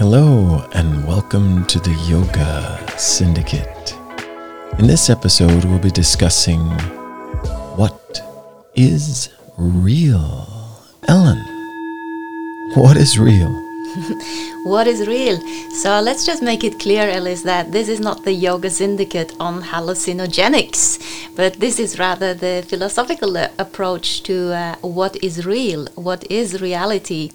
Hello, and welcome to the Yoga Syndicate. In this episode, we'll be discussing what is real. Ellen, what is real? what is real? So let's just make it clear, Ellis, that this is not the Yoga Syndicate on hallucinogenics, but this is rather the philosophical approach to uh, what is real, what is reality.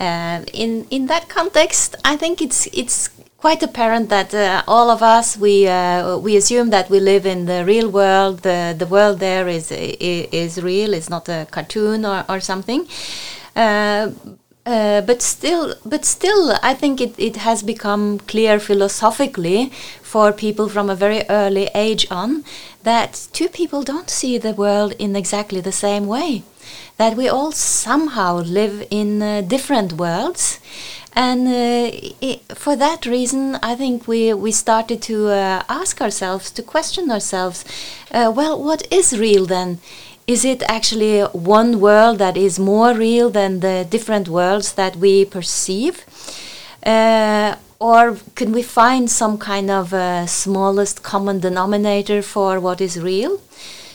Uh, in in that context, I think it's it's quite apparent that uh, all of us we uh, we assume that we live in the real world. The the world there is is real. It's not a cartoon or or something. Uh, uh, but still, but still, I think it, it has become clear philosophically for people from a very early age on that two people don't see the world in exactly the same way that we all somehow live in uh, different worlds. And uh, it, for that reason, I think we, we started to uh, ask ourselves, to question ourselves uh, well, what is real then? Is it actually one world that is more real than the different worlds that we perceive? Uh, or can we find some kind of uh, smallest common denominator for what is real?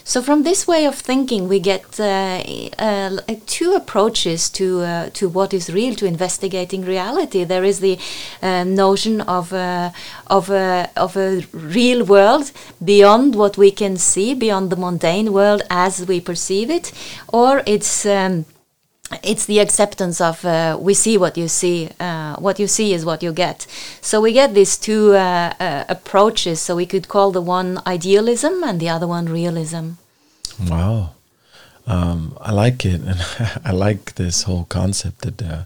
So from this way of thinking, we get uh, uh, two approaches to uh, to what is real, to investigating reality. There is the uh, notion of uh, of a of a real world beyond what we can see, beyond the mundane world as we perceive it, or it's um, it's the acceptance of uh, we see what you see uh, what you see is what you get. So we get these two uh, uh approaches. So we could call the one idealism and the other one realism. Wow. Um, i like it and i like this whole concept that uh,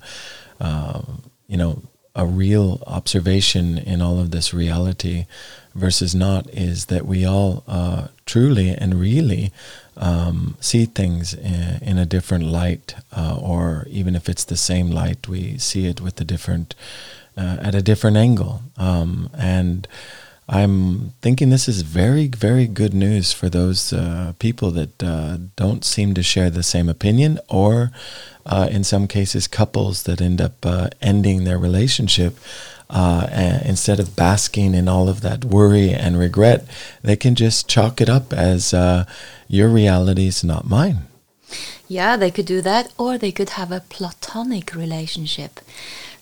um, you know a real observation in all of this reality versus not is that we all truly and really um, see things in, in, a different light, uh, or even if it's the same light, we see it with a different uh, at a different angle. Um, and I'm thinking this is very, very good news for those uh, people that uh, don't seem to share the same opinion, or uh, in some cases, couples that end up uh, ending their relationship uh, instead of basking in all of that worry and regret, they can just chalk it up as uh, your reality is not mine. Yeah, they could do that, or they could have a platonic relationship.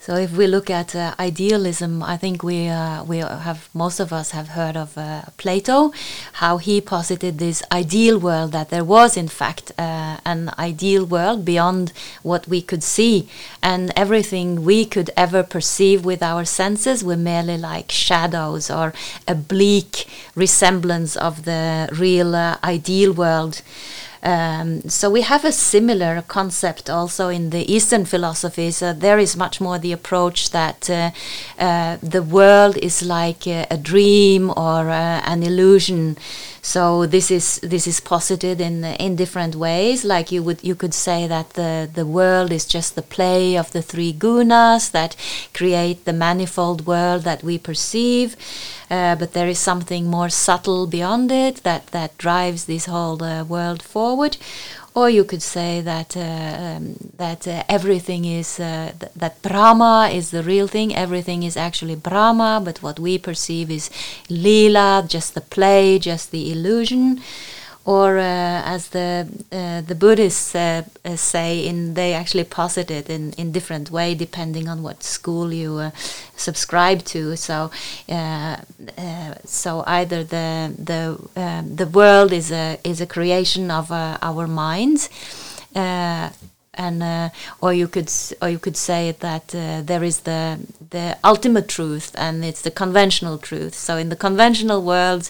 So if we look at uh, idealism, I think we uh, we have most of us have heard of uh, Plato, how he posited this ideal world that there was in fact uh, an ideal world beyond what we could see, and everything we could ever perceive with our senses were merely like shadows or a bleak resemblance of the real uh, ideal world. Um, so we have a similar concept also in the Eastern philosophies. Uh, there is much more the approach that uh, uh, the world is like a, a dream or uh, an illusion. So this is this is posited in in different ways. Like you would you could say that the the world is just the play of the three gunas that create the manifold world that we perceive. Uh, but there is something more subtle beyond it that that drives this whole uh, world forward or you could say that uh, um, that uh, everything is uh, th that Brahma is the real thing. Everything is actually Brahma, but what we perceive is lila, just the play, just the illusion or uh, as the uh, the Buddhists uh, uh say, in they actually posit it in in different way depending on what school you uh, subscribe to. So uh, so either the the um, the world is a is a creation of our minds and uh, or you could or you could say that uh, there is the the ultimate truth and it's the conventional truth. So in the conventional world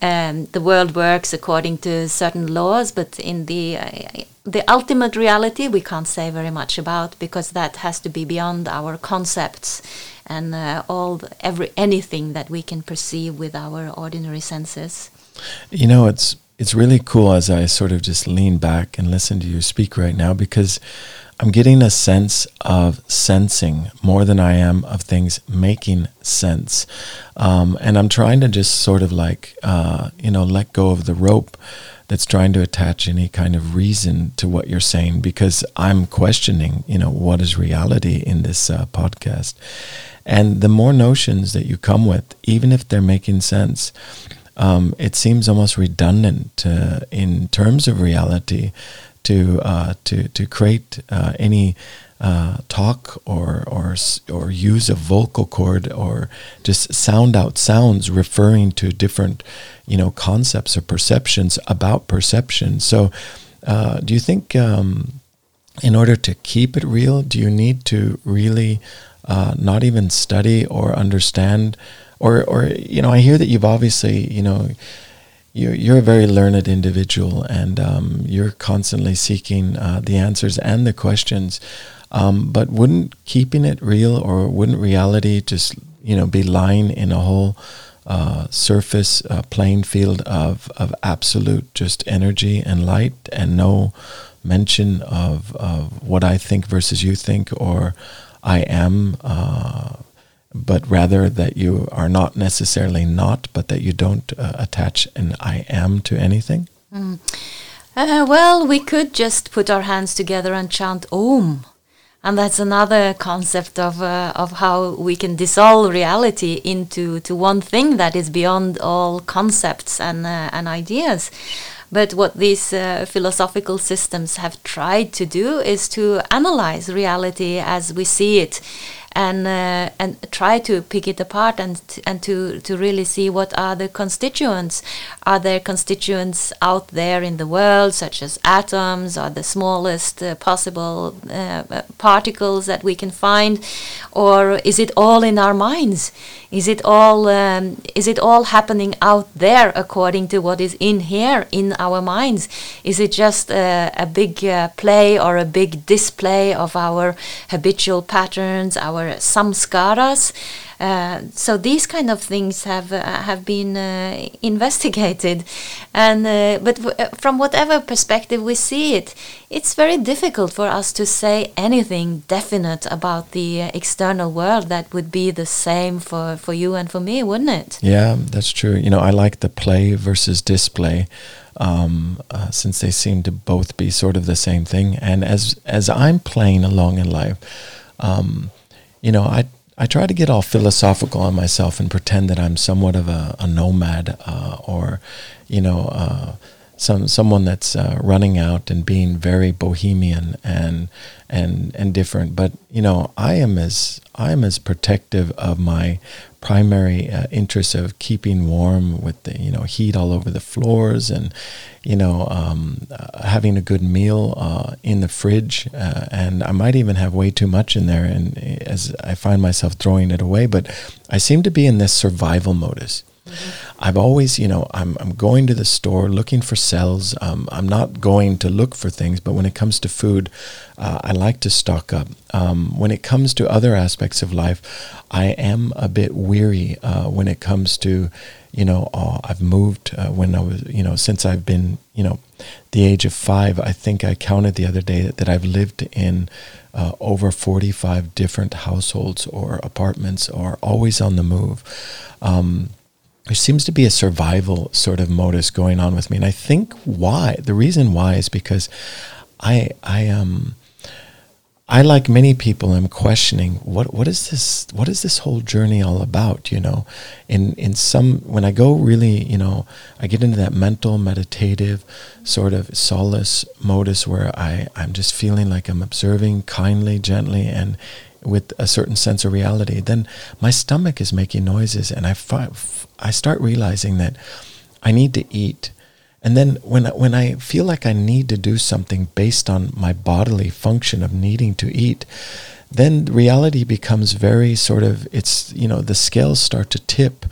um, the world works according to certain laws but in the uh, the ultimate reality we can't say very much about because that has to be beyond our concepts and uh, all every anything that we can perceive with our ordinary senses. You know it's it's really cool as I sort of just lean back and listen to you speak right now because I'm getting a sense of sensing more than I am of things making sense. Um, and I'm trying to just sort of like, uh, you know, let go of the rope that's trying to attach any kind of reason to what you're saying because I'm questioning, you know, what is reality in this uh, podcast. And the more notions that you come with, even if they're making sense, um, it seems almost redundant uh, in terms of reality to uh, to to create uh, any uh, talk or or or use a vocal cord or just sound out sounds referring to different you know concepts or perceptions about perception. So, uh, do you think um, in order to keep it real, do you need to really uh, not even study or understand, or or you know, I hear that you've obviously you know. You're, you're a very learned individual and um, you're constantly seeking uh, the answers and the questions. Um, but wouldn't keeping it real or wouldn't reality just, you know, be lying in a whole uh, surface, uh, playing field of, of absolute just energy and light and no mention of, of what I think versus you think or I am, uh, but rather that you are not necessarily not, but that you don't uh, attach an I am to anything? Mm. Uh, well, we could just put our hands together and chant Om. And that's another concept of, uh, of how we can dissolve reality into to one thing that is beyond all concepts and, uh, and ideas. But what these uh, philosophical systems have tried to do is to analyze reality as we see it and uh, and try to pick it apart and and to to really see what are the constituents. Are there constituents out there in the world such as atoms? Or the smallest uh, possible uh, uh particles that we can find? Or is it all in our minds? Is it all um, is it all happening out there according to what is in here in our minds? Is it just a, a big uh, play or a big display of our habitual patterns, our samskaras? Uh, so these kind of things have uh, have been uh, investigated, and uh, but uh, from whatever perspective we see it, it's very difficult for us to say anything definite about the external world that would be the same for for you and for me, wouldn't it? Yeah, that's true. You know, I like the play versus display. Um, uh, since they seem to both be sort of the same thing. And as as I'm playing along in life, um, you know, I I try to get all philosophical on myself and pretend that I'm somewhat of a, a nomad uh, or, you know, uh, some someone that's uh, running out and being very bohemian and and and different. But you know, I am as I am as protective of my primary uh, interest of keeping warm with the you know heat all over the floors and you know um, uh, having a good meal uh, in the fridge uh, and I might even have way too much in there and as I find myself throwing it away but I seem to be in this survival modus Mm-hmm. I've always, you know, I'm, I'm going to the store looking for cells. Um, I'm not going to look for things, but when it comes to food, uh, I like to stock up. Um, when it comes to other aspects of life, I am a bit weary uh, when it comes to, you know, oh, I've moved uh, when I was, you know, since I've been, you know, the age of five. I think I counted the other day that, that I've lived in uh, over 45 different households or apartments or always on the move. Um, there seems to be a survival sort of modus going on with me, and I think why the reason why is because I I um I like many people am questioning what what is this what is this whole journey all about you know? In in some when I go really you know I get into that mental meditative sort of solace modus where I I'm just feeling like I'm observing kindly gently and with a certain sense of reality, then my stomach is making noises, and I fi- I start realizing that I need to eat. And then when when I feel like I need to do something based on my bodily function of needing to eat, then reality becomes very sort of it's you know the scales start to tip,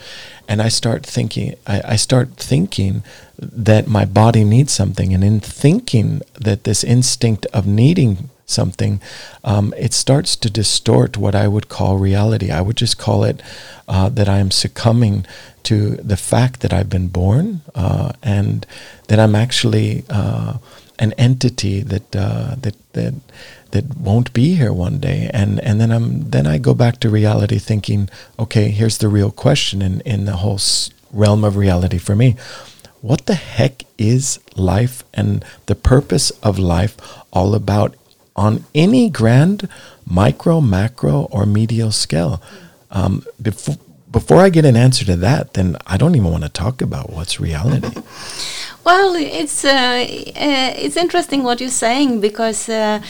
and I start thinking I, I start thinking that my body needs something, and in thinking that this instinct of needing something, um, it starts to distort what I would call reality. I would just call it uh, that I am succumbing to the fact that I've been born uh, and that I'm actually uh, an entity that uh, that that that won't be here one day. And and then I'm then I go back to reality, thinking, okay, here's the real question in in the whole realm of reality for me what the heck is life and the purpose of life all about on any grand micro, macro, or medial scale? Um, before, before I get an answer to that, then I don't even want to talk about what's reality. Well, it's uh, uh, it's interesting what you're saying because uh,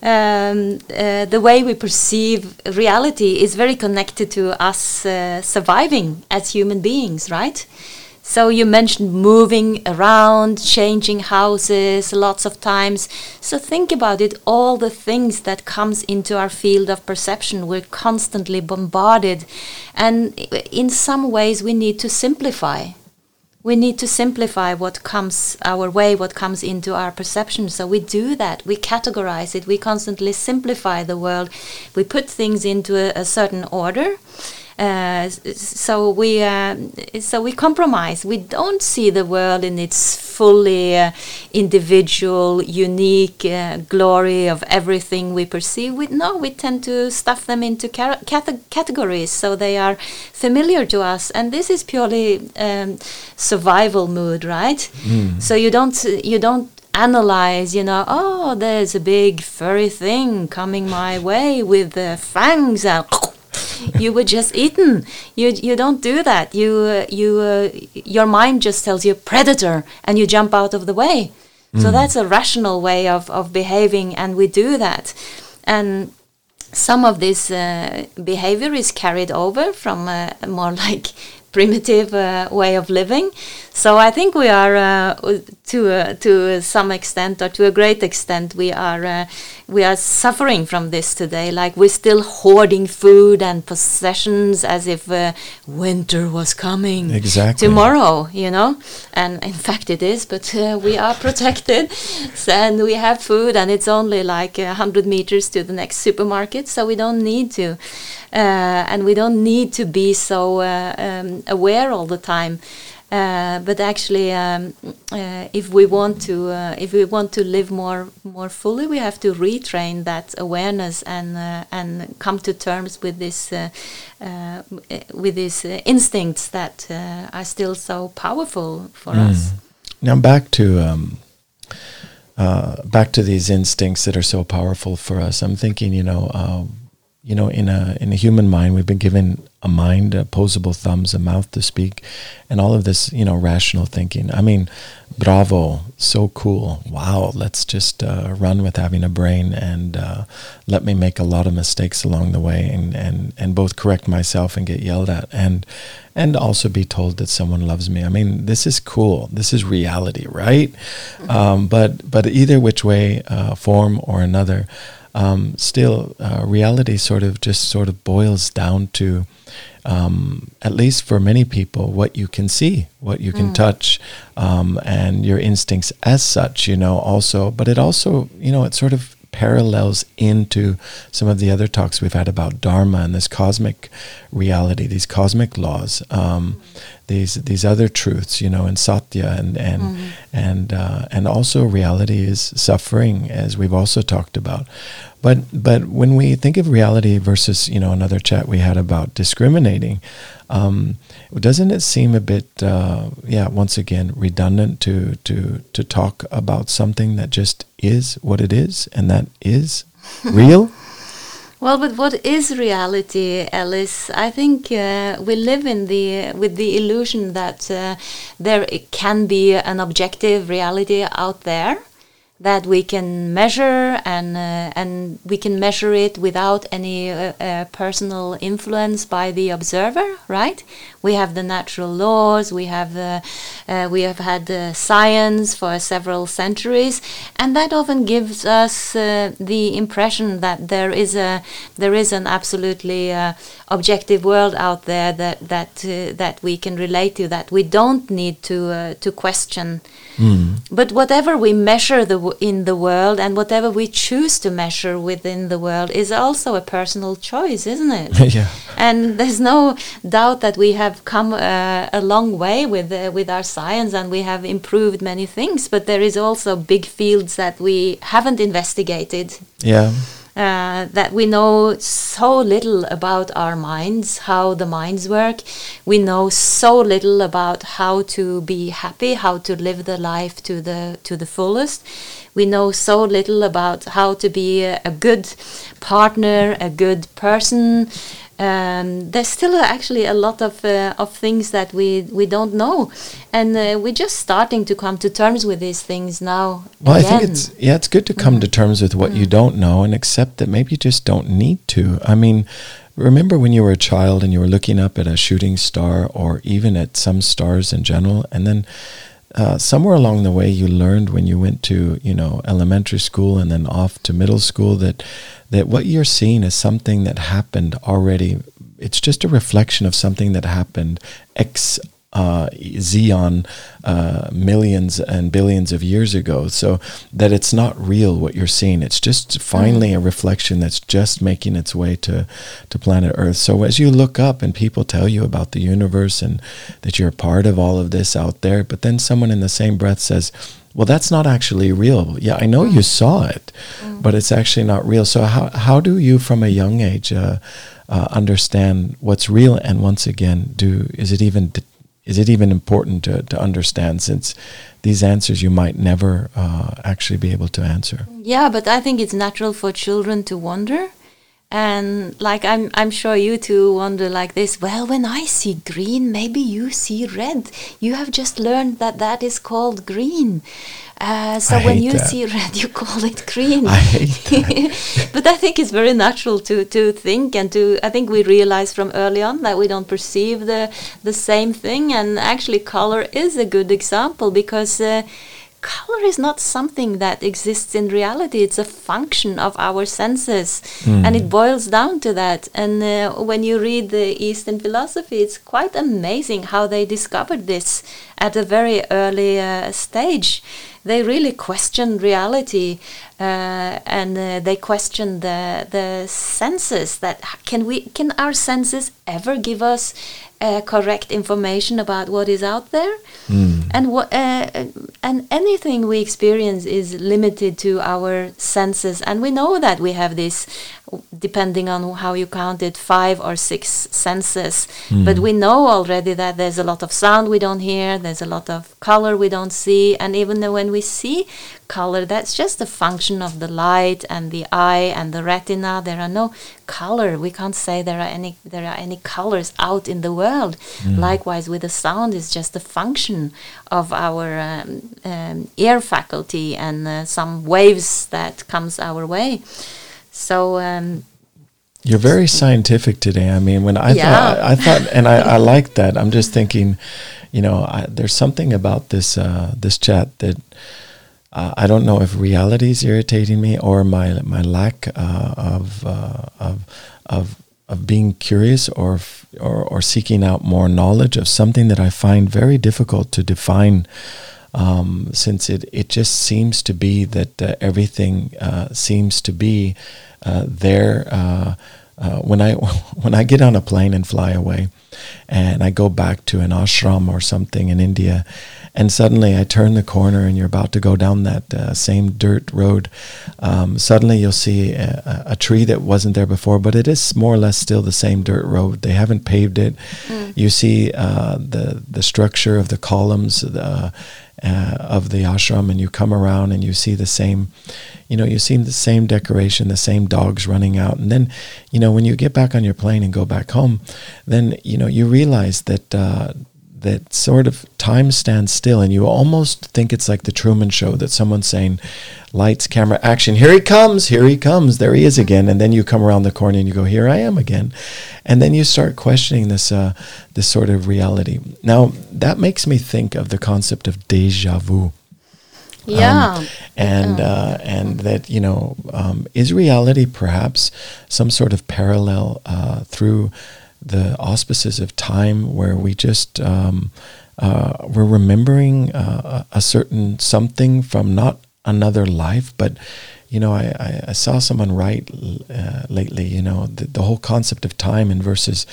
um, uh, the way we perceive reality is very connected to us uh, surviving as human beings, right? So you mentioned moving around, changing houses lots of times. So think about it, all the things that comes into our field of perception, we're constantly bombarded. And in some ways we need to simplify we need to simplify what comes our way, what comes into our perception. So we do that. We categorize it. We constantly simplify the world. We put things into a, a certain order. Uh, so we uh, so we compromise. We don't see the world in its fully uh, individual, unique uh, glory of everything we perceive. We no, we tend to stuff them into categories so they are familiar to us, and this is purely um, survival mood, right? Mm. So you don't you don't analyze, you know, oh, there's a big furry thing coming my way with the fangs out you were just eaten. You you don't do that. You uh, you uh, your mind just tells you predator, and you jump out of the way. Mm. So that's a rational way of of behaving, and we do that. And some of this uh, behavior is carried over from a more like primitive uh, way of living. So I think we are, uh, to uh, to some extent or to a great extent, we are uh, we are suffering from this today. Like we're still hoarding food and possessions as if uh, winter was coming exactly tomorrow. You know, and in fact it is, but uh, we are protected, and we have food, and it's only like hundred meters to the next supermarket, so we don't need to. Uh, and we don't need to be so uh, um, aware all the time. Uh, but actually, um, uh, if we want to, uh, if we want to live more more fully, we have to retrain that awareness and uh, and come to terms with this with these instincts that are still so powerful for mm. us. Now back to. Um, back to these instincts that are so powerful for us. I'm thinking, you know, you know, in a in a human mind, we've been given a mind, opposable thumbs, a mouth to speak, and all of this, you know, rational thinking. I mean, bravo, so cool. Wow, let's just uh, run with having a brain and uh, let me make a lot of mistakes along the way, and, and and both correct myself and get yelled at, and and also be told that someone loves me. I mean, this is cool. This is reality, right? Mm-hmm. Um, but but either which way, uh, form or another um, still uh, reality sort of just sort of boils down to um, at least for many people what you can see what you can mm. touch um, and your instincts as such you know also but it also you know it sort of parallels into some of the other talks we've had about dharma and this cosmic reality these cosmic laws um, these these other truths, you know, and satya and and mm-hmm. and uh, and also reality is suffering, as we've also talked about. But but when we think of reality versus you know another chat we had about discriminating, um, doesn't it seem a bit uh, yeah once again redundant to to to talk about something that just is what it is and that is real? Well, but what is reality, Alice? I think uh, we live in the with the illusion that uh, there can be an objective reality out there that we can measure and uh, and we can measure it without any uh, uh, personal influence by the observer right? We have the natural laws we have the uh, we have had science for several centuries and that often gives us uh, the impression that there is a there is an absolutely uh, objective world out there that that that we can relate to that we don't need to to question Mm. But whatever we measure the in the world and whatever we choose to measure within the world is also a personal choice, isn't it? yeah. And there's no doubt that we have come uh, a long way with uh, with our science and we have improved many things. But there is also big fields that we haven't investigated. Yeah. Uh, that we know so little about our minds, how the minds work. We know so little about how to be happy, how to live the life to the to the fullest. We know so little about how to be a, a good partner, a good person. Um, there's still actually a lot of uh, of things that we we don't know, and uh, we're just starting to come to terms with these things now. Well, again. I think it's yeah, it's good to come to terms with what you don't know and accept that maybe you just don't need to. I mean, remember when you were a child and you were looking up at a shooting star or even at some stars in general, and then uh, somewhere along the way you learned when you went to you know elementary school and then off to middle school that that what you're seeing is something that happened already. It's just a reflection of something that happened x uh, Xeon uh, millions and billions of years ago. So that it's not real what you're seeing. It's just finally a reflection that's just making its way to, to planet Earth. So as you look up and people tell you about the universe and that you're a part of all of this out there, but then someone in the same breath says, well, that's not actually real. Yeah, I know you saw it, but it's actually not real. So how how do you, from a young age, uh, uh, understand what's real? And once again, do is it even is it even important to, to understand since these answers you might never uh, actually be able to answer? Yeah, but I think it's natural for children to wonder. And like I'm I'm sure you two wonder like this, well when I see green, maybe you see red. You have just learned that that is called green. Uh, so I when you that. see red, you call it green. I hate but I think it's very natural to, to think and to. I think we realize from early on that we don't perceive the the same thing, and actually, color is a good example because. Uh, Color is not something that exists in reality. It's a function of our senses, and it boils down to that. And uh, when you read the Eastern philosophy, it's quite amazing how they discovered this at a very early uh, stage they really question reality uh, and uh, they question the the senses that can we can our senses ever give us uh, correct information about what is out there? And what uh, and anything we experience is limited to our senses. And we know that we have this depending on how you count it five or six senses. But we know already that there's a lot of sound we don't hear there's a lot of color we don't see and even though when we see color that's just a function of the light and the eye and the retina. There are no color. We can't say there are any there are any colors out in the world. Likewise with the sound is just a function of our um, um, ear faculty and uh, some waves that comes our way so um, You're very scientific today. I mean, when I Yeah. thought, I thought, and I, I like that. I'm just thinking, you know, I, there's something about this uh, this chat that uh, I don't know if reality is irritating me or my my lack uh, of uh, of of of being curious or, f- or or seeking out more knowledge of something that I find very difficult to define. Um, since it, it just seems to be that uh, everything uh, seems to be uh, there uh, uh, when I when I get on a plane and fly away, and I go back to an ashram or something in India, and suddenly I turn the corner and you're about to go down that uh, same dirt road. Um, suddenly you'll see a, a- tree that wasn't there before, but it is more or less still the same dirt road. They haven't paved it. You see uh, the the structure of the columns. The, uh, of the ashram and you come around and you see the same you know you see the same decoration the same dogs running out. And then you know when you get back on your plane and go back home then you know you realize that uh, that sort of time stands still and you almost think it's like the Truman show that someone's saying lights camera action here he comes here he comes there he is again. And then you come around the corner and you go here I am again. And then you start questioning this uh, this sort of reality. Now that makes me think of the concept of deja vu. Yeah. um, and uh, and that you know um, is reality perhaps some sort of parallel uh, through the auspices of time where we just um, uh, we're remembering uh, a certain something from not another life but you know I, I, I saw someone write uh, lately you know the, the whole concept of time and versus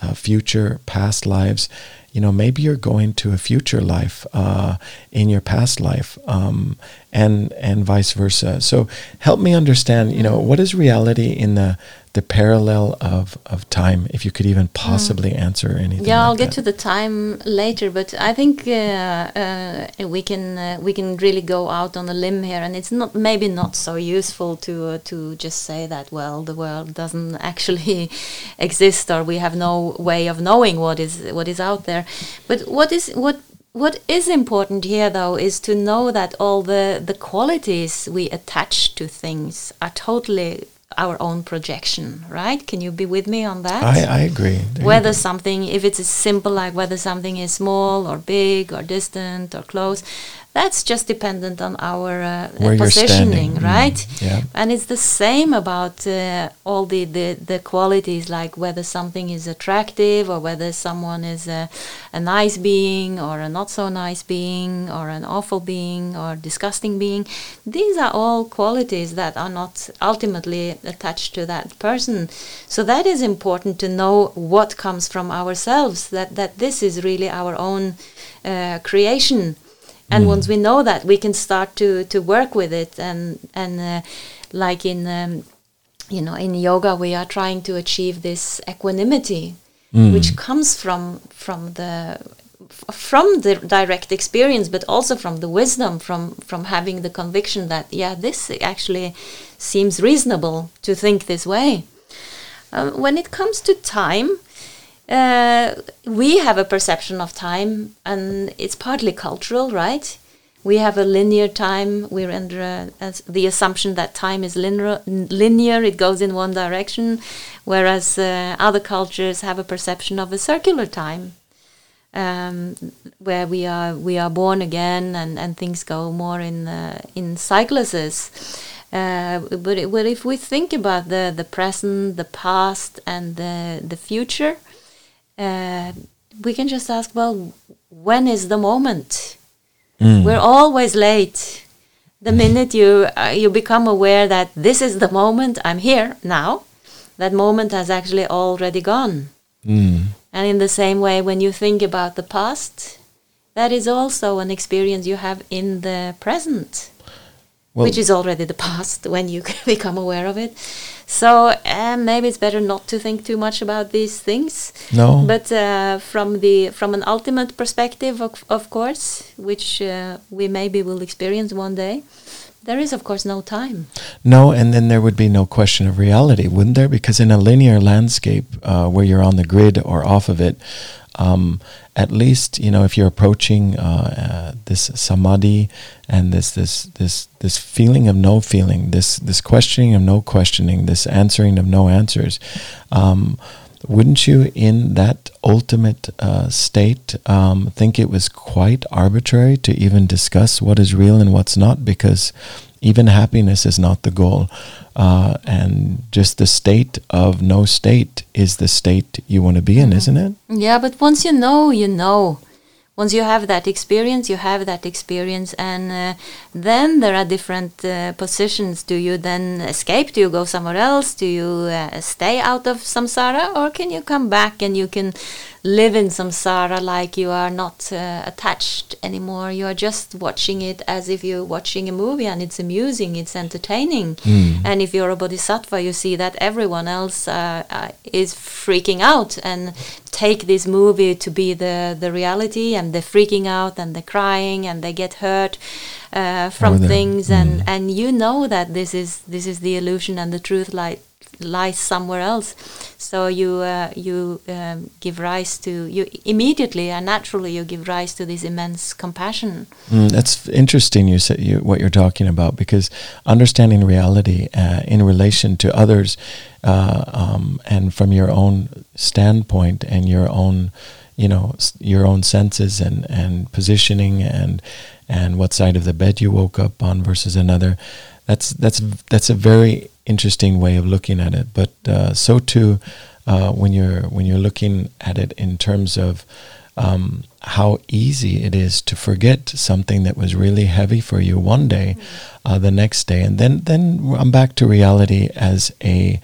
uh, future past lives you know, maybe you're going to a future life uh, in your past life, um, and and vice versa. So help me understand. You know, what is reality in the the parallel of, of time, if you could even possibly mm. answer anything. Yeah, like I'll get that. to the time later, but I think uh, uh, we can uh, we can really go out on a limb here, and it's not maybe not so useful to uh, to just say that well the world doesn't actually exist or we have no way of knowing what is what is out there. But what is what what is important here though is to know that all the the qualities we attach to things are totally our own projection, right? Can you be with me on that? I, I agree. There whether something, if it's simple like whether something is small or big or distant or close, that's just dependent on our uh, positioning, mm, right? Mm, yeah. And it's the same about uh, all the, the, the qualities, like whether something is attractive or whether someone is a, a nice being or a not so nice being or an awful being or disgusting being. These are all qualities that are not ultimately attached to that person. So that is important to know what comes from ourselves, that, that this is really our own uh, creation and mm. once we know that we can start to to work with it and and uh, like in um, you know in yoga we are trying to achieve this equanimity mm. which comes from from the from the direct experience but also from the wisdom from from having the conviction that yeah this actually seems reasonable to think this way uh, when it comes to time uh, we have a perception of time, and it's partly cultural, right? We have a linear time. We're under a, the assumption that time is linear, linear. It goes in one direction, whereas uh, other cultures have a perception of a circular time, um, where we are we are born again, and, and things go more in uh, in cycluses. Uh, but, it, if we think about the, the present, the past, and the, the future, uh, we can just ask, well, when is the moment? Mm. We're always late. The minute you uh, you become aware that this is the moment, I'm here now, that moment has actually already gone. Mm. And in the same way, when you think about the past, that is also an experience you have in the present, well, which is already the past when you become aware of it. So uh, maybe it's better not to think too much about these things. No. But uh, from the from an ultimate perspective, of, of course, which uh, we maybe will experience one day, there is of course no time. No, and then there would be no question of reality, wouldn't there? Because in a linear landscape uh, where you're on the grid or off of it, um, at least you know if you're approaching uh, uh, this samadhi and this this this this feeling of no feeling, this this questioning of no questioning, this answering of no answers. Um, wouldn't you, in that ultimate uh, state, um, think it was quite arbitrary to even discuss what is real and what's not? Because even happiness is not the goal. Uh, and just the state of no state is the state you want to be in, mm-hmm. isn't it? Yeah, but once you know, you know once you have that experience, you have that experience, and uh, then there are different uh, positions. Do you then escape? Do you go somewhere else? Do you uh, stay out of samsara, or can you come back and you can live in samsara like you are not uh, attached anymore? You are just watching it as if you're watching a movie, and it's amusing, it's entertaining. Mm. And if you're a bodhisattva, you see that everyone else uh, uh, is freaking out and take this movie to be the the reality and they're freaking out and they're crying and they get hurt uh, from things and mm. and you know that this is this is the illusion and the truth light lies somewhere else. So you uh, you um, give rise to you immediately and naturally you give rise to this immense compassion. Mm, that's interesting you said you, what you're talking about because understanding reality uh, in relation to others uh, um, and from your own standpoint and your own you know your own senses and and positioning and and what side of the bed you woke up on versus another that's that's that's a very interesting way of looking at it. But uh, so too, uh, when you're when you're looking at it in terms of um, how easy it is to forget something that was really heavy for you one day, uh, the next day, and then then I'm back to reality as a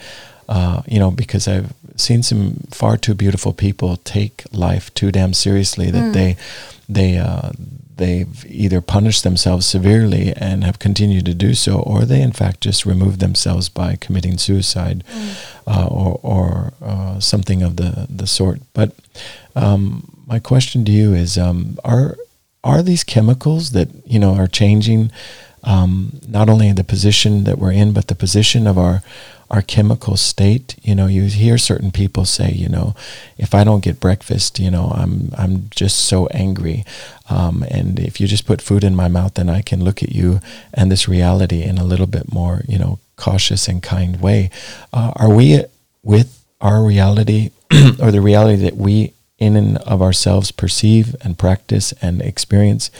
uh, you know because I've seen some far too beautiful people take life too damn seriously that they they uh, they've either punished themselves severely and have continued to do so, or they in fact just removed themselves by committing suicide uh, or, or uh, something of the, the sort. But um, my question to you is: um, Are are these chemicals that you know are changing um, not only the position that we're in, but the position of our our chemical state. You know, you hear certain people say, you know, if I don't get breakfast, you know, I'm I'm just so angry. Um, and if you just put food in my mouth, then I can look at you and this reality in a little bit more, you know, cautious and kind way. Uh, are we with our reality or the reality that we in and of ourselves perceive and practice and experience?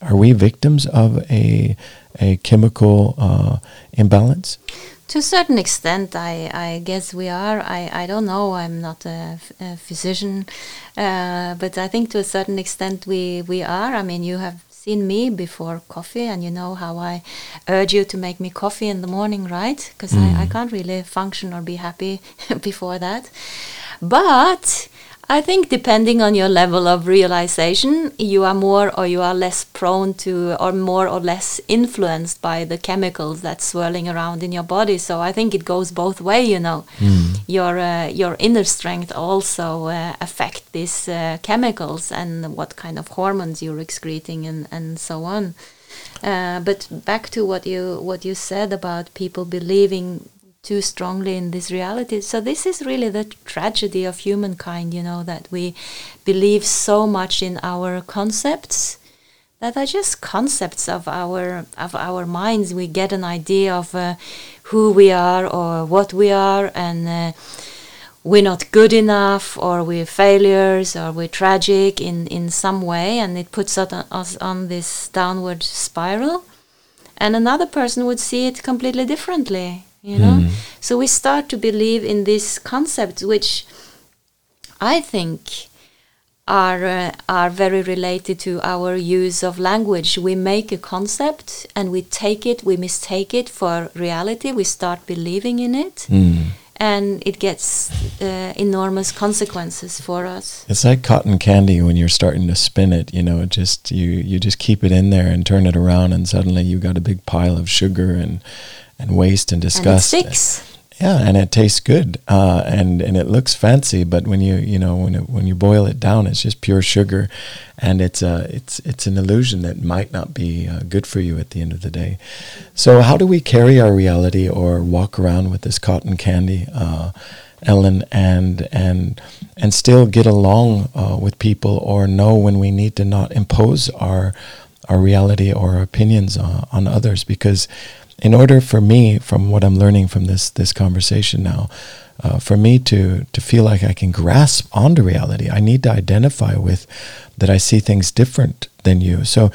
Are we victims of a a chemical uh, imbalance? To a certain extent, I, I guess we are. I, I don't know. I'm not a, a physician, uh, but I think to a certain extent we, we are. I mean, you have seen me before coffee, and you know how I urge you to make me coffee in the morning, right? Because I, I can't really function or be happy before that. But I think depending on your level of realization, you are more or you are less prone to, or more or less influenced by the chemicals that's swirling around in your body. So I think it goes both way. You know, your uh, your inner strength also uh, affect these uh, chemicals and what kind of hormones you're excreting and and so on. Uh, but back to what you what you said about people believing too strongly in this reality. So this is really the tragedy of humankind, you know, that we believe so much in our concepts that are just concepts of our of our minds. We get an idea of uh, who we are or what we are, and uh, we're not good enough, or we're failures, or we're tragic in in some way, and it puts us on, us on this downward spiral. And another person would see it completely differently you know? So we start to believe in these concepts which i think are uh, are very related to our use of language. We make a concept and we take it we mistake it for reality. We start believing in it and it gets uh, enormous consequences for us. It's like cotton candy when you're starting to spin it. You know, it just you you just keep it in there and turn it around, and suddenly you got a big pile of sugar and and waste and and it disgust. sticks Yeah, and it tastes good, uh, and and it looks fancy, but when you you know when it, when you boil it down, it's just pure sugar, and it's uh, it's it's an illusion that might not be uh, good for you at the end of the day. So how do we carry our reality or walk around with this cotton candy, uh, Ellen, and and and still get along uh, with people, or know when we need to not impose our our reality or our opinions on, on others because in order for me from what i'm learning from this this conversation now uh, for me to to feel like i can grasp onto reality i need to identify with that i see things different than you. So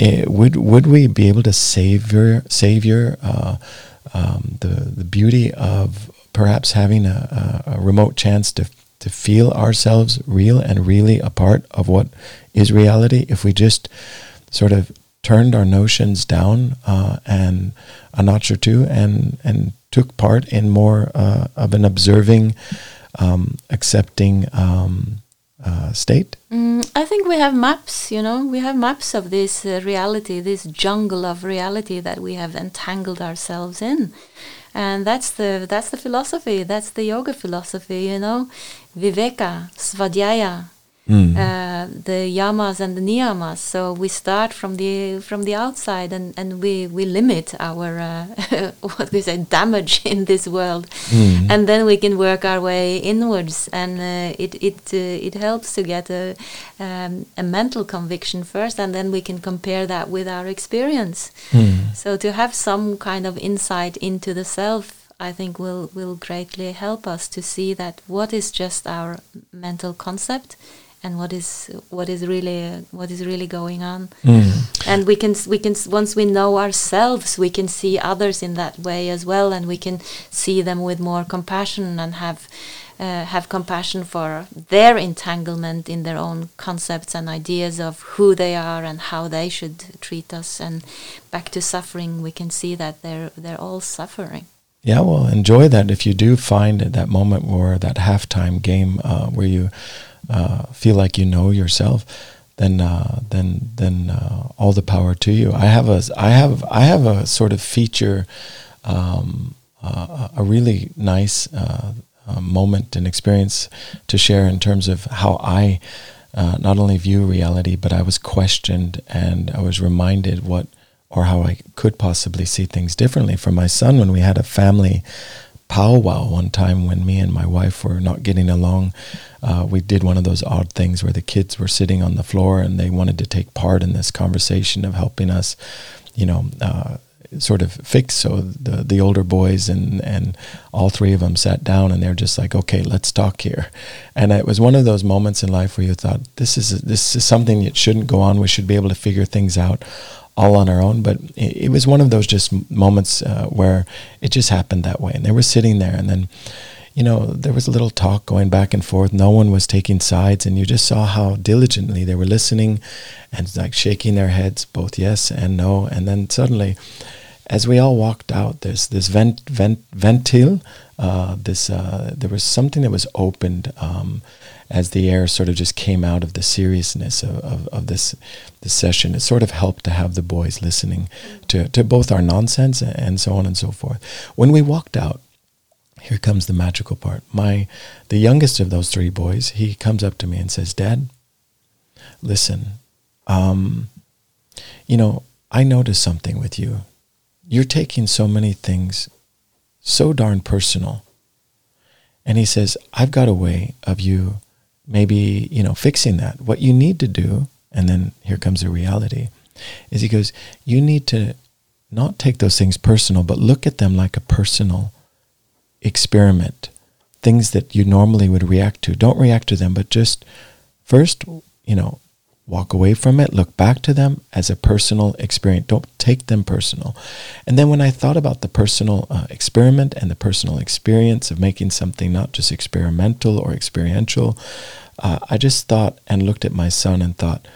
eh, would would we be able to savor savor uh, um, the the beauty of perhaps having a, a, a remote chance to to feel ourselves real and really a part of what is reality if we just sort of turned our notions down uh, and a notch or two and and took part in more uh, of an observing um, accepting um, uh, state Mm, I think we have maps, you know, we have maps of this uh, reality, this jungle of reality that we have entangled ourselves in. And that's the that's the philosophy, that's the yoga philosophy, you know, viveka, svadhyaya, uh, the yamas and the niyamas. So we start from the from the outside and, and we, we limit our uh, what we say damage in this world, and then we can work our way inwards. And uh, it it uh, it helps to get a um, a mental conviction first, and then we can compare that with our experience. So to have some kind of insight into the self I think will will greatly help us to see that what is just our mental concept and what is what is really what is really going on. And we can we can once we know ourselves we can see others in that way as well and we can see them with more compassion and have uh, have compassion for their entanglement in their own concepts and ideas of who they are and how they should treat us. And back to suffering we can see that they're they're all suffering yeah, well, enjoy that. If you do find that moment where that halftime game uh, where you uh, feel like you know yourself, then uh, then then uh, all the power to you. I have a I have I have a sort of feature, um, uh, a really nice uh, moment and experience to share in terms of how I not only view reality, but I was questioned and I was reminded what or how I could possibly see things differently. For my son, when we had a family powwow one time when me and my wife were not getting along, uh, we did one of those odd things where the kids were sitting on the floor and they wanted to take part in this conversation of helping us, you know, uh, sort of fix. So the the older boys and and all three of them sat down and they're just like, okay, let's talk here. And it was one of those moments in life where you thought, this is this is something that shouldn't go on. We should be able to figure things out all on our own. But it, it was one of those just moments uh, where it just happened that way. And they were sitting there, and then, you know, there was a little talk going back and forth. No one was taking sides, and you just saw how diligently they were listening and like shaking their heads, both yes and no. And then suddenly, as we all walked out, there's this vent, vent, ventil. Uh, this uh, there was something that was opened. Um, as the air sort of just came out of the seriousness of, of, of this this session, it sort of helped to have the boys listening to, to both our nonsense and so on and so forth. When we walked out, here comes the magical part. My the youngest of those three boys, he comes up to me and says, Dad, listen, um, you know, I noticed something with you. You're taking so many things so darn personal. And he says, I've got a way of you maybe, you know, fixing that. What you need to do, and then here comes the reality, is he goes, you need to not take those things personal, but look at them like a personal experiment. Things that you normally would react to. Don't react to them, but just first, you know, walk away from it, look back to them as a personal experience. Don't take them personal. And then when I thought about the personal uh, experiment and the personal experience of making something not just experimental or experiential, uh, I just thought and looked at my son and thought,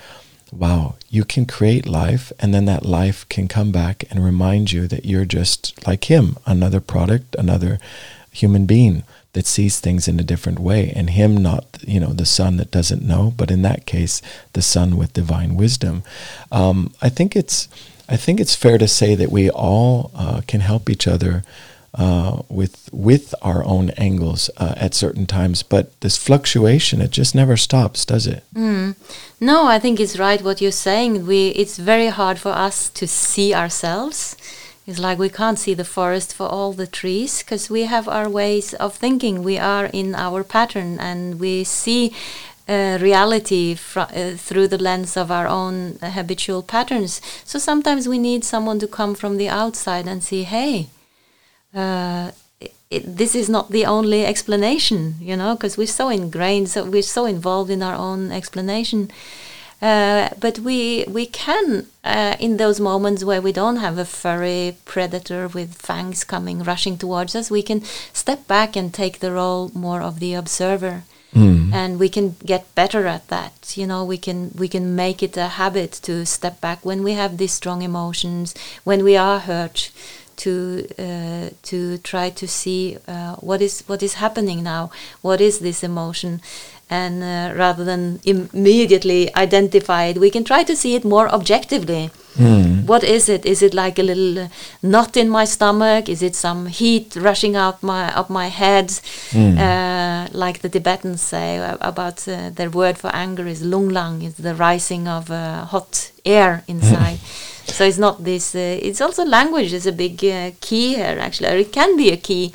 wow, you can create life, and then that life can come back and remind you that you're just like him, another product, another human being that sees things in a different way and him not you know the son that doesn't know but in that case the son with divine wisdom um, i think it's i think it's fair to say that we all uh, can help each other uh, with with our own angles uh, at certain times, but this fluctuation it just never stops, does it? Mm. No, I think it's right what you're saying. We it's very hard for us to see ourselves it's like we can't see the forest for all the trees because we have our ways of thinking. We are in our pattern and we see uh, reality fr- uh, through the lens of our own uh, habitual patterns. So sometimes we need someone to come from the outside and see, hey, uh, it, this is not the only explanation, you know, because we're so ingrained, so we're so involved in our own explanation uh, but we we can uh, in those moments where we don't have a furry predator with fangs coming rushing towards us, we can step back and take the role more of the observer. Mm. And we can get better at that. You know, we can we can make it a habit to step back when we have these strong emotions, when we are hurt, to uh, to try to see uh, what is what is happening now. What is this emotion? And uh, rather than immediately identify it we can try to see it more objectively. Mm. what is it? Is it like a little uh, knot in my stomach? Is it some heat rushing out my up my head? Mm. uh, like the tibetans say about uh, their word for anger is lung lang is the rising of uh, hot air inside. So it's not this uh, it's also language is a big key here actually or it can be a key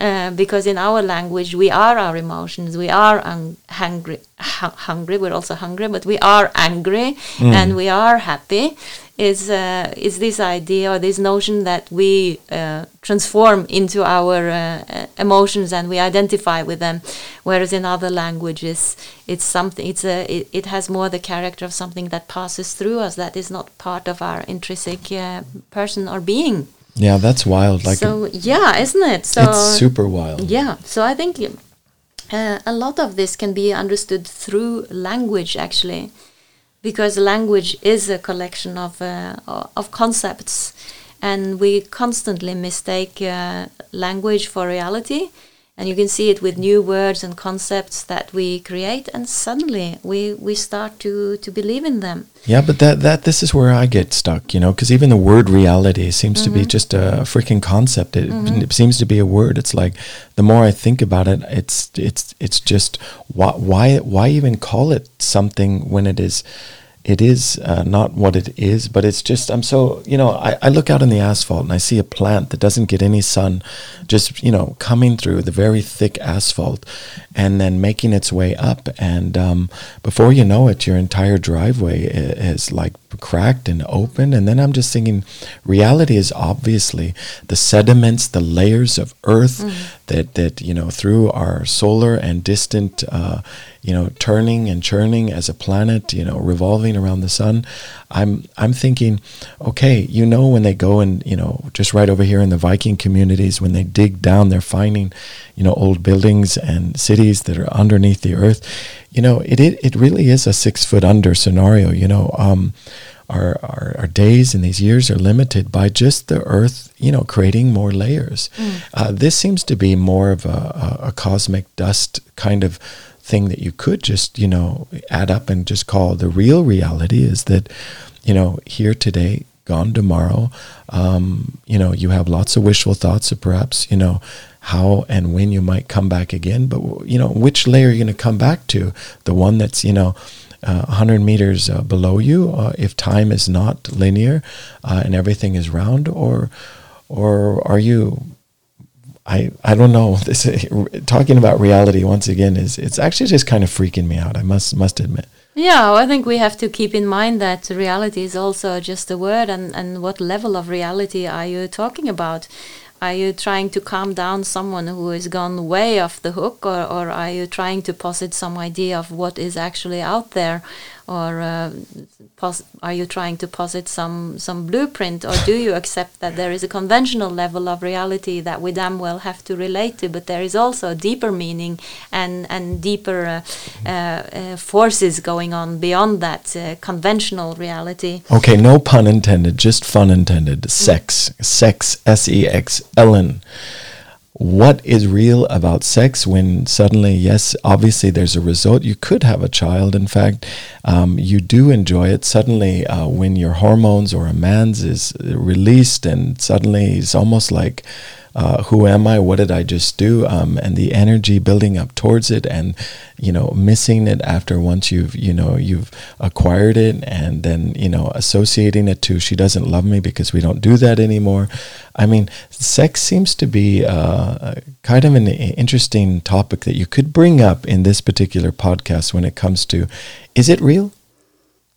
uh, because in our language we are our emotions we are hungry hungry we're also hungry but we are angry mm. and we are happy is uh, is this idea or this notion that we uh, transform into our uh, emotions and we identify with them whereas in other languages it's something it's a it, it, has more the character of something that passes through us that is not part of our intrinsic uh, person or being yeah, that's wild. Like so, yeah, isn't it? So it's super wild. Yeah. So I think uh, a lot of this can be understood through language, actually, because language is a collection of uh, of concepts, and we constantly mistake uh, language for reality. And you can see it with new words and concepts that we create, and suddenly we, we start to, to believe in them. Yeah, but that that this is where I get stuck, you know, because even the word reality seems mm-hmm. to be mm-hmm. just a freaking concept. It, mm-hmm. it, seems to be a word. It's like the more I think about it, it's it's it's just why why why even call it something when it is it is uh, not what it is, but it's just, I'm so, you know, I, I look out in the asphalt and I see a plant that doesn't get any sun, just, you know, coming through the very thick asphalt and then making its way up. And um, before you know it, your entire driveway is like cracked and open. And then I'm just thinking, reality is obviously the sediments, the layers of earth mm. that, that, you know, through our solar and distant, uh, you know, turning and churning as a planet, you know, revolving around the sun. I'm I'm thinking, okay, you know, when they go and you know, just right over here in the Viking communities, when they dig down, they're finding, you know, old buildings and cities that are underneath the earth. You know, it it, it really is a six foot under scenario. You know. Um, our, our, our, days and these years are limited by just the earth, you know, creating more layers. Mm. Uh, this seems to be more of a, a, a, cosmic dust kind of thing that you could just, you know, add up and just call the real reality is that, you know, here today, gone tomorrow. Um, you know, you have lots of wishful thoughts of perhaps, you know, how and when you might come back again. But, you know, which layer you're you going to come back to? The one that's, you know, uh, 100 meters uh, below you, uh, if time is not linear uh, and everything is round, or, or are you I I don't know. This talking about reality once again is it's actually just kind of freaking me out. I must must admit. Yeah, I think we have to keep in mind that reality is also just a word, and and what level of reality are you talking about? Are you trying to calm down someone who has gone way off the hook, or, or are you trying to posit some idea of what is actually out there? Or uh, are you trying to posit some some blueprint or do you accept that there is a conventional level of reality that we damn well have to relate to but there is also a deeper meaning and and deeper uh, uh, uh forces going on beyond that uh, conventional reality? Okay no pun intended just fun intended. Sex mm. sex s-e-x ellen what is real about sex when suddenly, yes, obviously there's a result. You could have a child. In fact, um, you do enjoy it. Suddenly, uh, when your hormones or a man's is released, and suddenly it's almost like uh, who am I? What did I just do? Um, and the energy building up towards it, and you know, missing it after once you've you know you've acquired it, and then you know associating it to she doesn't love me because we don't do that anymore. I mean, sex seems to be uh, kind of an interesting topic that you could bring up in this particular podcast when it comes to, is it real?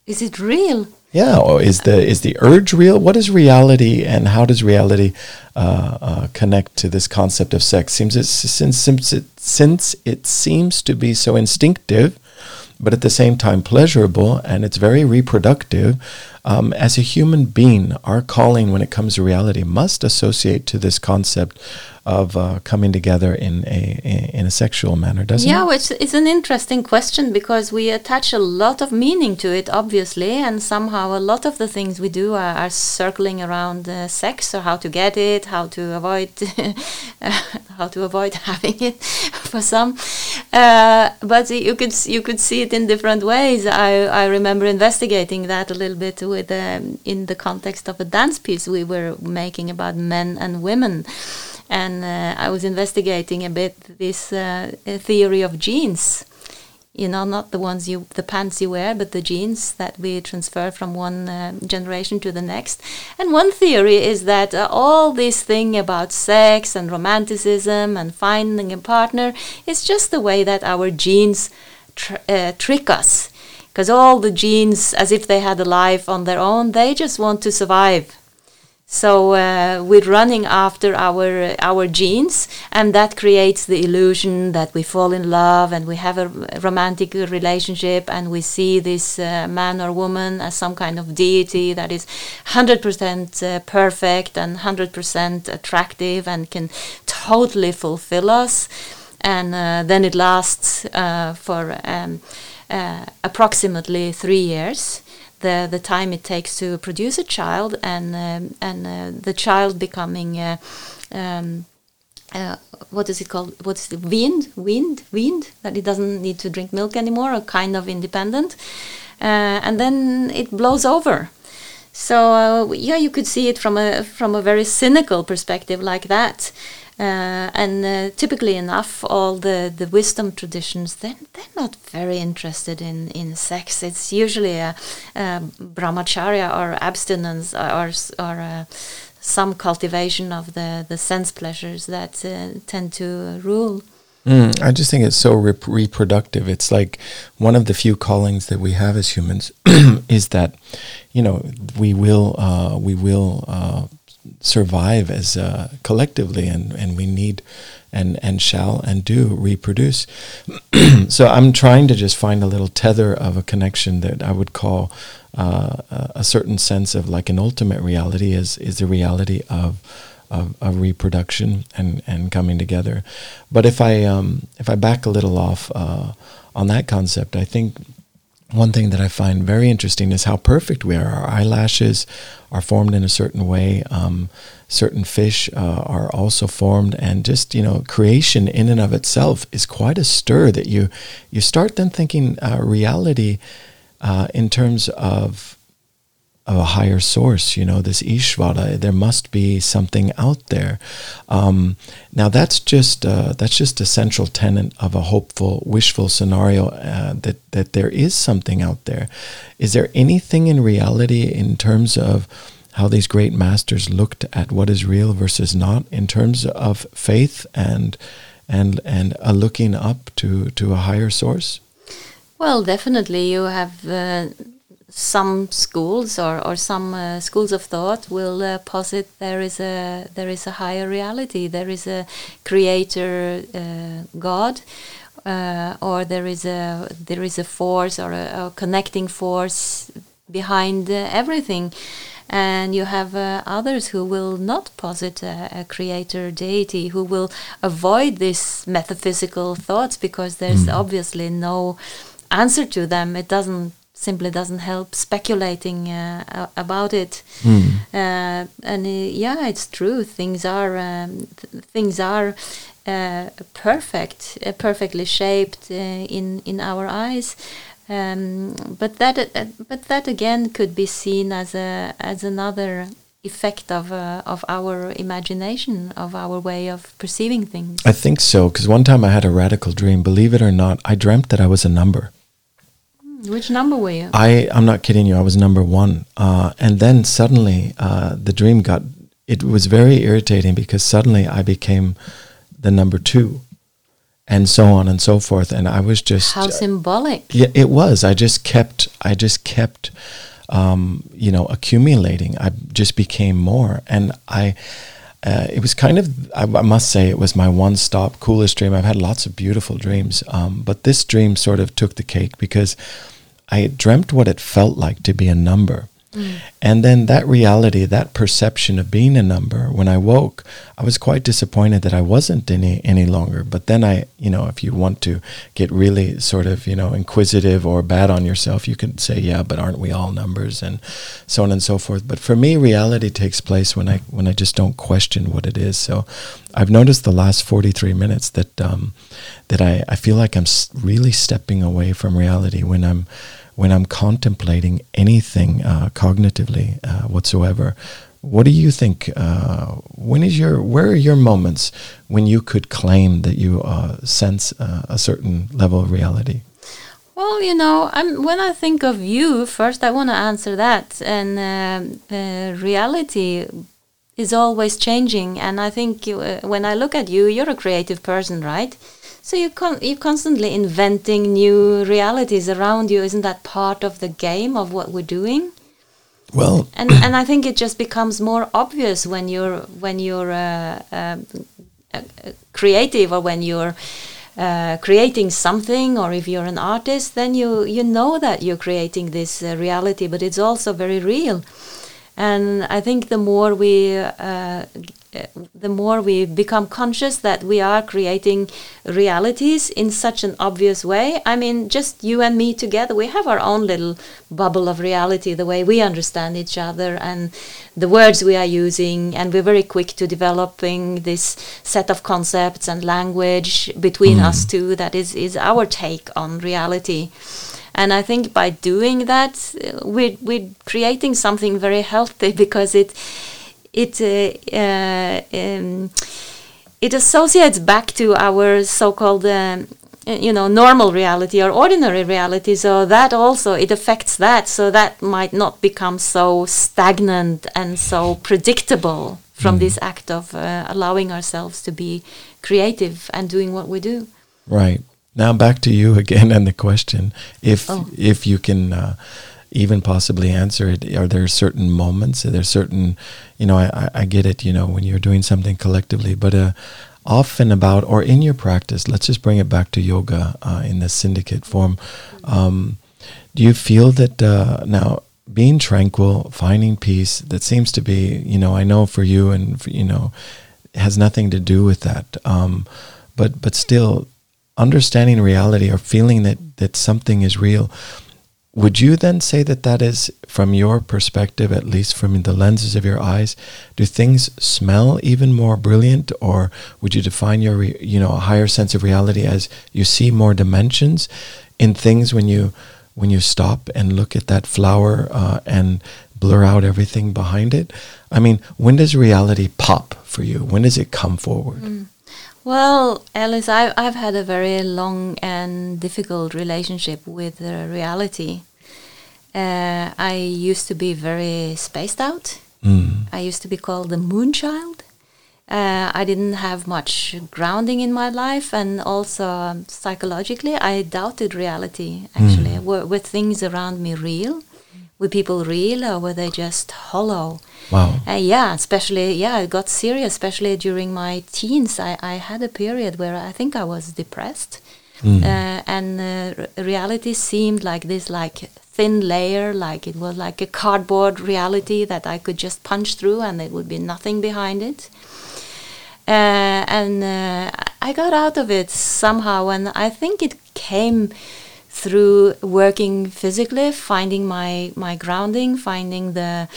Is it real? Yeah, or is the is the urge real? What is reality, and how does reality uh, uh, connect to this concept of sex? Seems it, since since it, since it seems to be so instinctive, but at the same time pleasurable, and it's very reproductive. Um, as a human being, our calling when it comes to reality must associate to this concept of uh, coming together in a, in a sexual manner, doesn't yeah, it? Yeah, it's, it's an interesting question because we attach a lot of meaning to it, obviously, and somehow a lot of the things we do are, are circling around uh, sex or how to get it, how to avoid how to avoid having it for some. Uh, but you could you could see it in different ways. I, I remember investigating that a little bit with um, in the context of a dance piece we were making about men and women and uh, I was investigating a bit this uh, theory of genes. You know, not the ones you, the pants you wear, but the genes that we transfer from one uh, generation to the next. And one theory is that uh, all this thing about sex and romanticism and finding a partner is just the way that our genes tr uh, trick us. Because all the genes, as if they had a life on their own, they just want to survive so uh, we're running after our our genes, and that creates the illusion that we fall in love and we have a romantic relationship, and we see this uh, man or woman as some kind of deity that is 100% uh, perfect and 100% attractive and can totally fulfill us. and uh, then it lasts uh, for um, uh, approximately three years. The the time it takes to produce a child and um, and uh, the child becoming. Uh, um, uh, what is it called? What's the wind? Wind? Wind? That it doesn't need to drink milk anymore, or kind of independent. Uh, and then it blows over. So uh, yeah, you could see it from a from a very cynical perspective like that. Uh, and uh, typically enough, all the, the wisdom traditions they're, they're not very interested in, in sex. It's usually a, a brahmacharya or abstinence or or, uh, some cultivation of the, the sense pleasures that uh, tend to rule. Mm, I just think it's so rep- reproductive. It's like one of the few callings that we have as humans is that, you know, we will uh, we will uh, survive as uh, collectively, and, and we need and and shall and do reproduce. so I'm trying to just find a little tether of a connection that I would call uh, a certain sense of like an ultimate reality is is the reality of of, of reproduction and, and coming together. But if I um, if I back a little off uh, on that concept, I think one thing that I find very interesting is how perfect we are. Our eyelashes are formed in a certain way. Um, certain fish uh, are also formed, and just you know, creation in and of itself is quite a stir. That you you start then thinking uh, reality uh, in terms of of a higher source, you know, this Ishvara. There must be something out there. Um, now that's just uh, that's just a central tenet of a hopeful, wishful scenario uh, that that there is something out there. Is there anything in reality in terms of how these great masters looked at what is real versus not, in terms of faith and and and a looking up to to a higher source? Well, definitely, you have. Uh, some schools or, or some uh, schools of thought will uh, posit there is a there is a higher reality. There is a creator uh, God uh, or there is a there is a force or a, a connecting force behind uh, everything. And you have uh, others who will not posit a, a, creator deity who will avoid these metaphysical thoughts because there's mm. obviously no answer to them. It doesn't simply doesn't help speculating uh, about it. Mm. Uh, and uh, yeah, it's true. Things are um, th things are uh, perfect, uh, perfectly shaped uh, in in our eyes. Um, but that but that again could be seen as a as another effect of of our imagination, of our way of perceiving things. I think so. Because one time I had a radical dream. Believe it or not, I dreamt that I was a number. Which number were you? I I'm not kidding you. I was number one, uh, and then suddenly uh, the dream got. It was very irritating because suddenly I became the number two, and so on and so forth. And I was just how symbolic. Yeah, it was. I just kept. I just kept. Um, you know, accumulating. I just became more, and I. Uh, it was kind of, I, I, must say, it was my one stop, coolest dream. I've had lots of beautiful dreams, um, but this dream sort of took the cake because I dreamt what it felt like to be a number. Mm. And then that reality, that perception of being a number, when I woke, I was quite disappointed that I wasn't any any longer. But then I, you know, if you want to get really sort of, you know, inquisitive or bad on yourself, you can say, yeah, but aren't we all numbers and so on and so forth. But for me, reality takes place when I when I just don't question what it is. So I've noticed the last 43 minutes that um, that I, I feel like I'm really stepping away from reality when I'm when I'm contemplating anything uh, cognitively uh, whatsoever. What do you think? Uh, when is your where are your moments when you could claim that you uh, sense uh, a certain level of reality? Well, you know, I'm, when I think of you, first I want to answer that. And uh, reality is always changing. And I think you, when I look at you, you're a creative person, right? So you con- you're constantly inventing new realities around you. Isn't that part of the game of what we're doing? Well, and and I think it just becomes more obvious when you're when you're uh, uh, uh, creative or when you're uh, creating something, or if you're an artist, then you you know that you're creating this uh, reality, but it's also very real. And I think the more we uh, uh, the more we become conscious that we are creating realities in such an obvious way. I mean, just you and me together, we have our own little bubble of reality, the way we understand each other and the words we are using, and we're very quick to developing this set of concepts and language between us two that is, is our take on reality. And I think by doing that, uh, we're, we're creating something very healthy because it it uh, uh, um, it associates back to our so-called um, you know normal reality or ordinary reality. So that also it affects that. So that might not become so stagnant and so predictable from mm. this act of uh, allowing ourselves to be creative and doing what we do. Right. Now back to you again and the question. If oh. if you can uh, even possibly answer it? Are there certain moments? Are there certain you know I, I get it you know when you're doing something collectively but uh, often about or in your practice let's just bring it back to yoga uh, in the syndicate form. Um, do you feel that uh, now being tranquil finding peace that seems to be you know i know for you and for, you know has nothing to do with that um, but but still understanding reality or feeling that that something is real would you then say that that is, from your perspective, at least from the lenses of your eyes, do things smell even more brilliant, or would you define your, you know, a higher sense of reality as you see more dimensions in things when you, when you stop and look at that flower uh, and blur out everything behind it? I mean, when does reality pop for you? When does it come forward? Mm. Well, Alice, I, I've had a very long and difficult relationship with uh, reality. Uh, I used to be very spaced out. Mm. I used to be called the moon child. Uh, I didn't have much grounding in my life, and also um, psychologically, I doubted reality. Actually, mm. were, were things around me real? Were people real, or were they just hollow? Wow. Uh, yeah, especially yeah, it got serious. Especially during my teens, I, I had a period where I think I was depressed, mm. uh, and uh, reality seemed like this like thin layer, like it was like a cardboard reality that I could just punch through and there would be nothing behind it. Uh, and uh, I got out of it somehow, and I think it came through working physically, finding my my grounding, finding the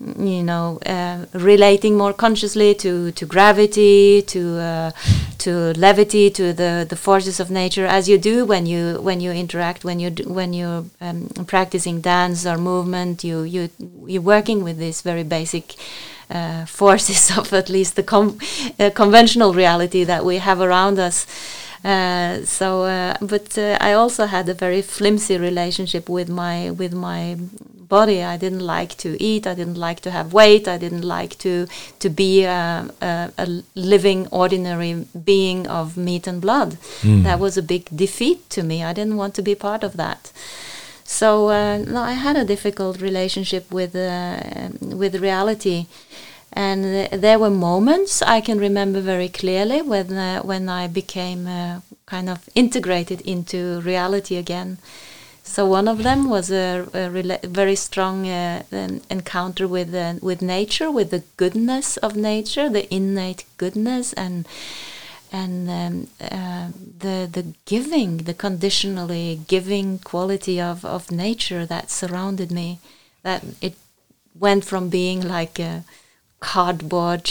you know, uh, relating more consciously to, to gravity, to uh, to levity, to the, the forces of nature, as you do when you when you interact, when you when you're um, practicing dance or movement, you you you're working with these very basic. Uh, forces of at least the com- uh, conventional reality that we have around us, uh, so, uh, but I also had a very flimsy relationship with my with my body. I didn't like to eat. I didn't like to have weight. I didn't like to to be a, a, a living, ordinary being of meat and blood. Mm. That was a big defeat to me. I didn't want to be part of that. So uh, no, I had a difficult relationship with uh, with reality, and th there were moments I can remember very clearly when uh, when I became uh, kind of integrated into reality again. So one of them was a, a very strong uh, encounter with uh, with nature, with the goodness of nature, the innate goodness, and and um, uh, the the giving, the conditionally giving quality of, of nature that surrounded me. That it went from being like a cardboard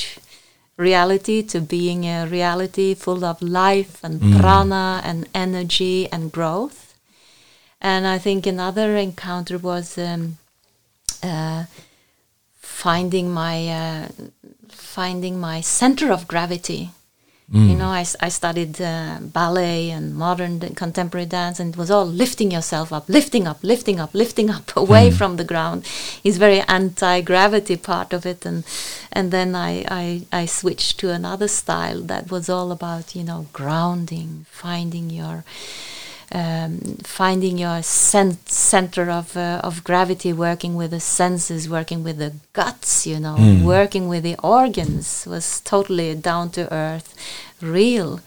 reality to being a reality full of life and mm. prana and energy and growth and I think another encounter was um, uh, finding my uh, finding my center of gravity. Mm. You know, I, I studied uh, ballet and modern contemporary dance, and it was all lifting yourself up, lifting up, lifting up, lifting up away mm. from the ground. Is very anti-gravity part of it, and and then I, I I switched to another style that was all about you know grounding, finding your um, finding your center of uh, of gravity, working with the senses, working with the guts, you know, mm. working with the organs was totally down to earth, real.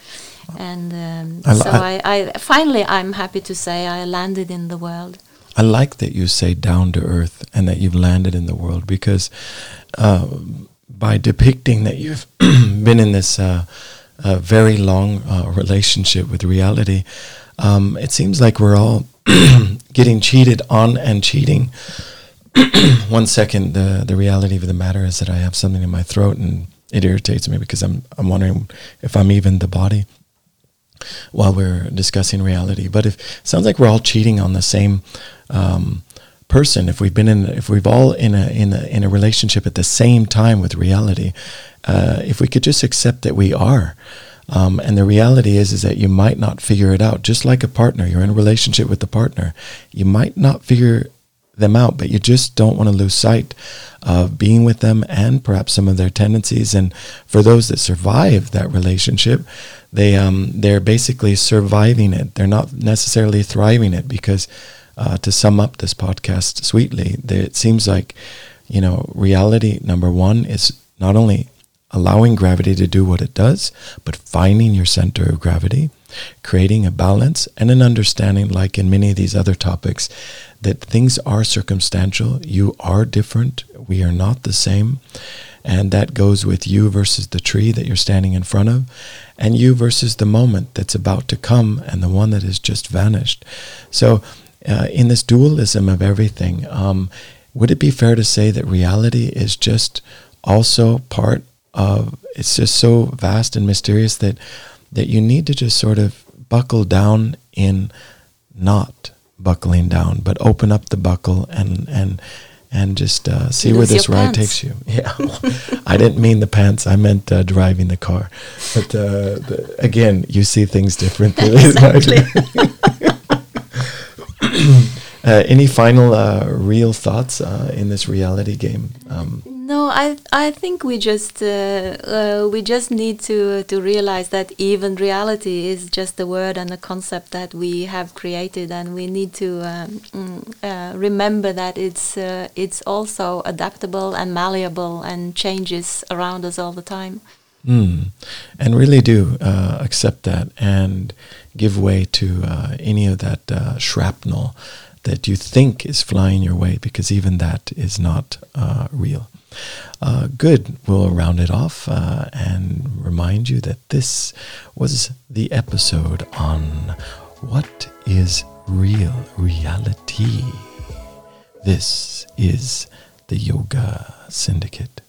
And um, I so I, I, finally I'm happy to say I landed in the world. I like that you say down to earth and that you've landed in the world because uh, by depicting that you've been in this uh, uh, very long uh, relationship with reality, um, it seems like we're all getting cheated on and cheating. One second, the the reality of the matter is that I have something in my throat and it irritates me because I'm I'm wondering if I'm even the body while we're discussing reality. But if sounds like we're all cheating on the same um, person, if we've been in, if we've all in a in a in a relationship at the same time with reality, uh, if we could just accept that we are. Um, and the reality is, is that you might not figure it out. Just like a partner, you're in a relationship with the partner. You might not figure them out, but you just don't want to lose sight of being with them and perhaps some of their tendencies. And for those that survive that relationship, they um, they're basically surviving it. They're not necessarily thriving it because uh, to sum up this podcast sweetly, it seems like, you know, reality number one is not only allowing gravity to do what it does, but finding your center of gravity, creating a balance and an understanding, like in many of these other topics, that things are circumstantial. You are different. We are not the same. And that goes with you versus the tree that you're standing in front of, and you versus the moment that's about to come and the one that has just vanished. So uh, in this dualism of everything, um, would it be fair to say that reality is just also part of? It's just so vast and mysterious that that you need to just sort of buckle down in not buckling down, but open up the buckle and and and just uh, see where this ride pants. takes you. Yeah, I didn't mean the pants. I meant uh, driving the car. But uh, the, again, you see things differently. exactly. Uh, any final uh, real thoughts uh, in this reality game? Um, no, I I think we just uh, uh, we just need to to realize that even reality is just a word and a concept that we have created, and we need to um, mm, remember that it's it's also adaptable and malleable and changes around us all the time. Mm. And really do accept that and give way to any of that shrapnel that you think is flying your way, because even that is not uh, real. Uh, good. We'll round it off uh, and remind you that this was the episode on what is real reality. This is the Yoga Syndicate.